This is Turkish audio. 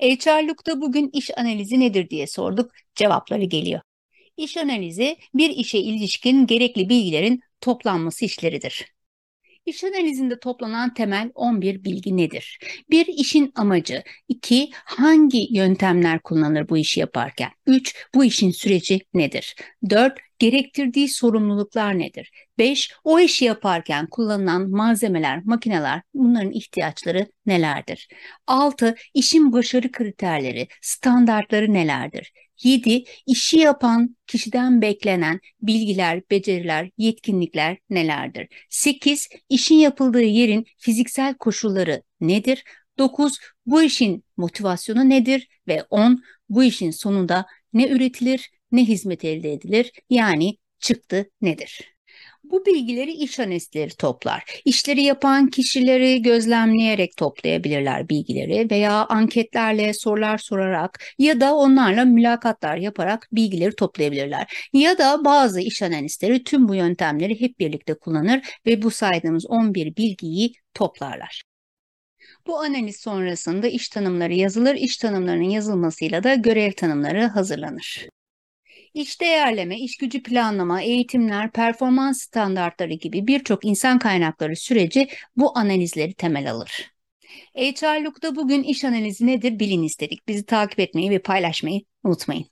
HR'lukta bugün iş analizi nedir diye sorduk. Cevapları geliyor. İş analizi bir işe ilişkin gerekli bilgilerin toplanması işleridir. İş analizinde toplanan temel 11 bilgi nedir? Bir işin amacı. 2. Hangi yöntemler kullanılır bu işi yaparken? 3. Bu işin süreci nedir? 4. Gerektirdiği sorumluluklar nedir? 5. O işi yaparken kullanılan malzemeler, makineler, bunların ihtiyaçları nelerdir? 6. İşin başarı kriterleri, standartları nelerdir? 7. İşi yapan kişiden beklenen bilgiler, beceriler, yetkinlikler nelerdir? 8. İşin yapıldığı yerin fiziksel koşulları nedir? 9. Bu işin motivasyonu nedir? Ve 10. Bu işin sonunda ne üretilir, ne hizmet elde edilir? Yani çıktı nedir? Bu bilgileri iş analistleri toplar. İşleri yapan kişileri gözlemleyerek toplayabilirler bilgileri veya anketlerle sorular sorarak ya da onlarla mülakatlar yaparak bilgileri toplayabilirler. Ya da bazı iş analistleri tüm bu yöntemleri hep birlikte kullanır ve bu saydığımız 11 bilgiyi toplarlar. Bu analiz sonrasında iş tanımları yazılır, iş tanımlarının yazılmasıyla da görev tanımları hazırlanır. İş değerleme, iş gücü planlama, eğitimler, performans standartları gibi birçok insan kaynakları süreci bu analizleri temel alır. HR'lukta bugün iş analizi nedir bilin istedik. Bizi takip etmeyi ve paylaşmayı unutmayın.